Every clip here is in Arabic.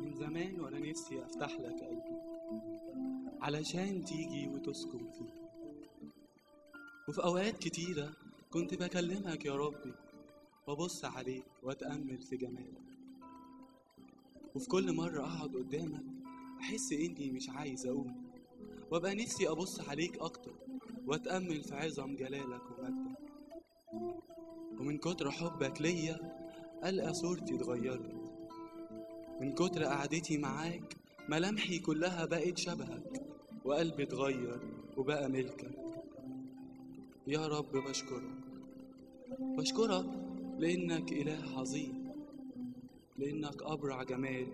من زمان وأنا نفسي أفتح لك قلبي علشان تيجي وتسكن فيه. وفي أوقات كتيرة كنت بكلمك يا ربي وأبص عليك وأتأمل في جمالك. وفي كل مرة أقعد قدامك أحس إني مش عايز أقوم. وأبقى نفسي أبص عليك أكتر وأتأمل في عظم جلالك ومجدك. ومن كتر حبك ليا ألقى صورتي اتغيرت. من كتر قعدتي معاك ملامحي كلها بقت شبهك وقلبي اتغير وبقى ملكك. يا رب بشكرك. بشكرك لأنك إله عظيم لأنك أبرع جمال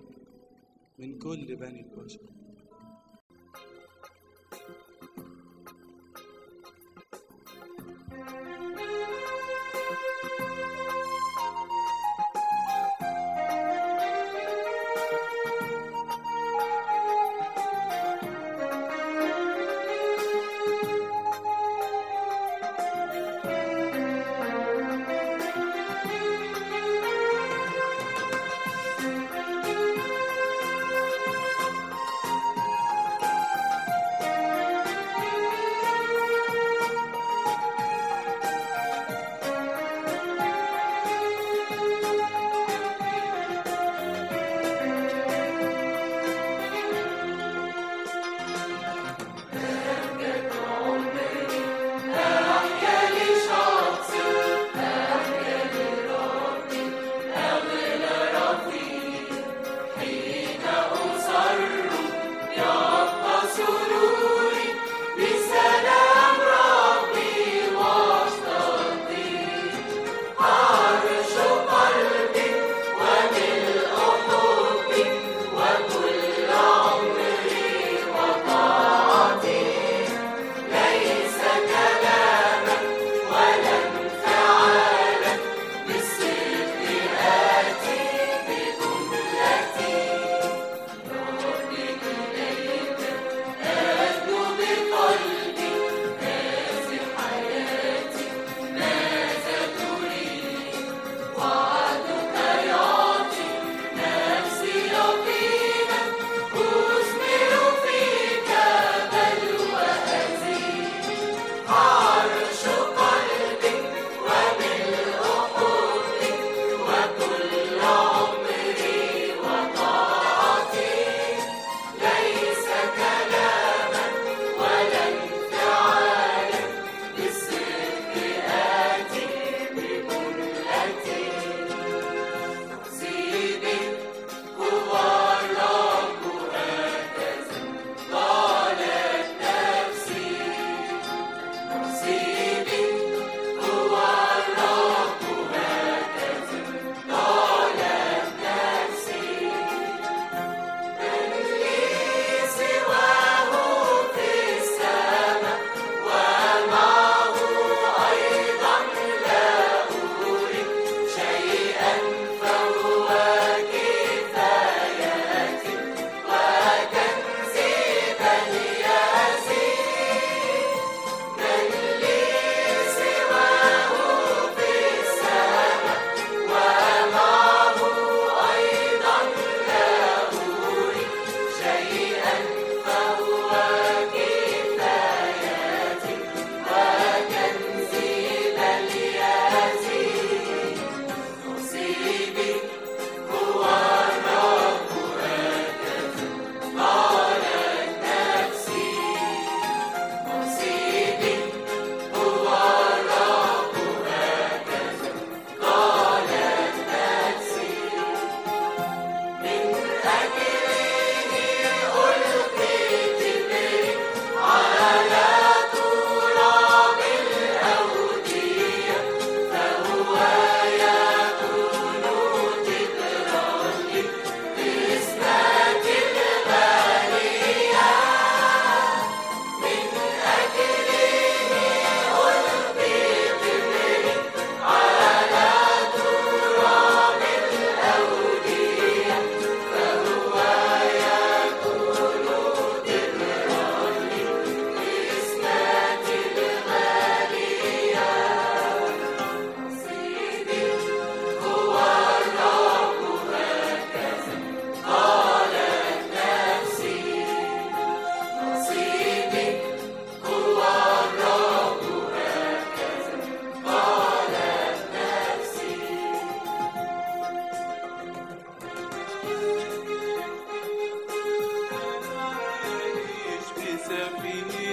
من كل بني البشر. في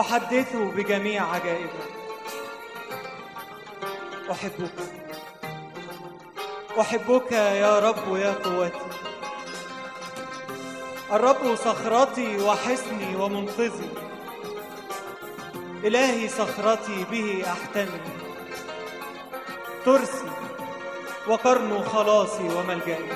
أحدثه بجميع عجائبه. أحبك. أحبك يا رب يا قوتي. الرب صخرتي وحصني ومنقذي. إلهي صخرتي به أحتمي. ترسي وقرن خلاصي وملجئي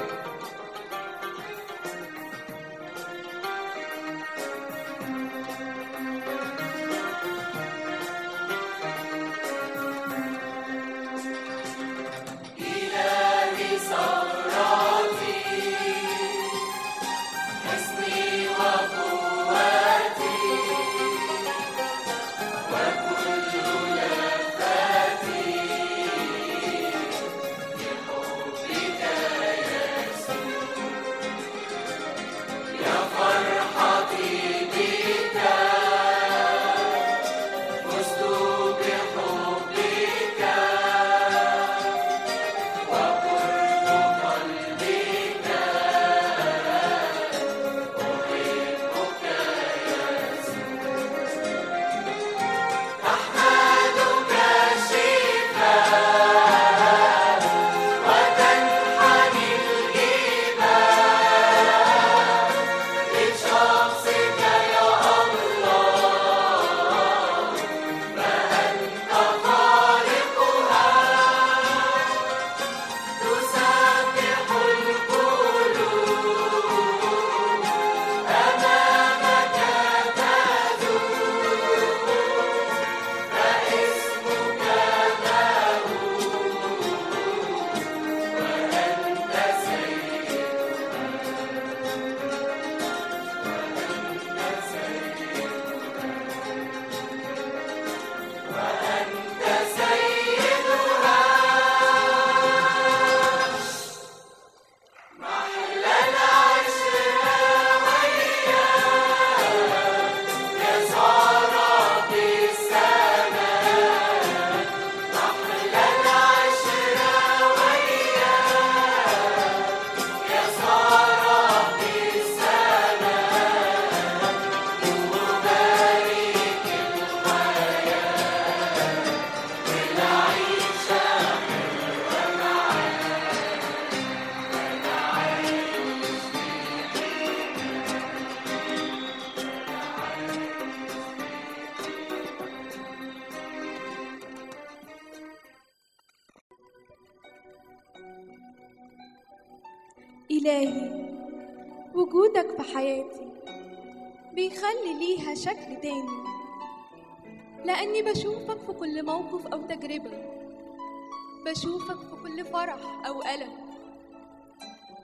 إلهي وجودك في حياتي بيخلي ليها شكل تاني. لأني بشوفك في كل موقف أو تجربة بشوفك في كل فرح أو ألم.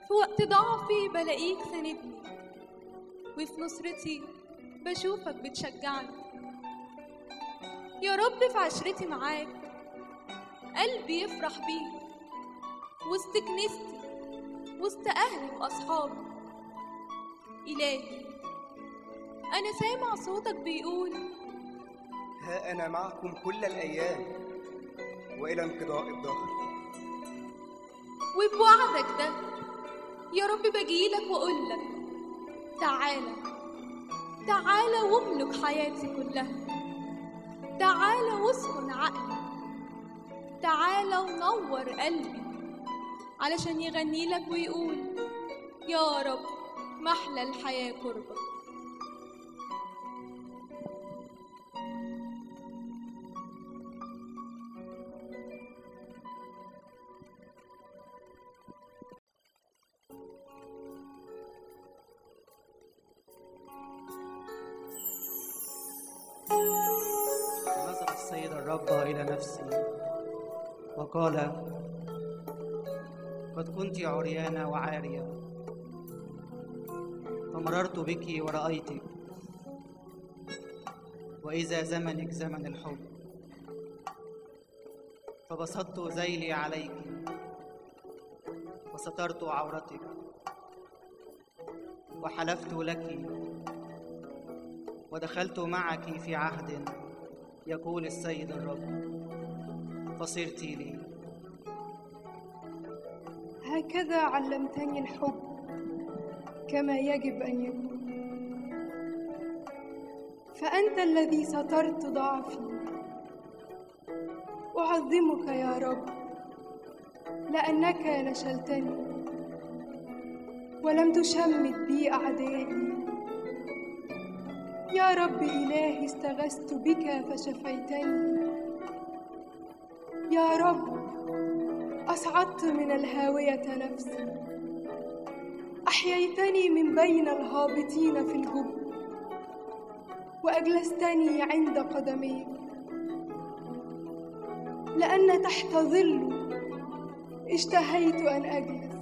في وقت ضعفي بلاقيك ساندني وفي نصرتي بشوفك بتشجعني. يا رب في عشرتي معاك قلبي يفرح بيك وسط كنيستي وسط أهلي وأصحابي إلهي أنا سامع صوتك بيقول ها أنا معكم كل الأيام وإلى انقضاء الدهر وبوعدك ده. يا رب بجيلك وأقولك تعالى تعالى واملك حياتي كلها. تعالى واسكن عقلي. تعالى ونور قلبي. علشان يغني لك ويقول يا رب محلى الحياة قربك نظر السيد الرب إلى نفسي وقال قد كنت عريانة وعارية فمررت بك ورأيتك وإذا زمنك زمن الحب. فبسطت ذيلي عليك وسترت عورتك وحلفت لك ودخلت معك في عهد يقول السيد الرب. فصرت لي. هكذا علمتني الحب كما يجب أن يكون. فأنت الذي سترت ضعفي. أعظمك يا رب لأنك نشلتني ولم تشمت بي أعدائي. يا رب إلهي استغثت بك فشفيتني. يا رب أصعدت من الهاوية نفسي. أحييتني من بين الهابطين في الجب وأجلستني عند قدميك لأن تحت ظل اشتهيت أن أجلس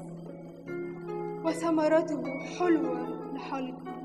وثمرته حلوة لحلقي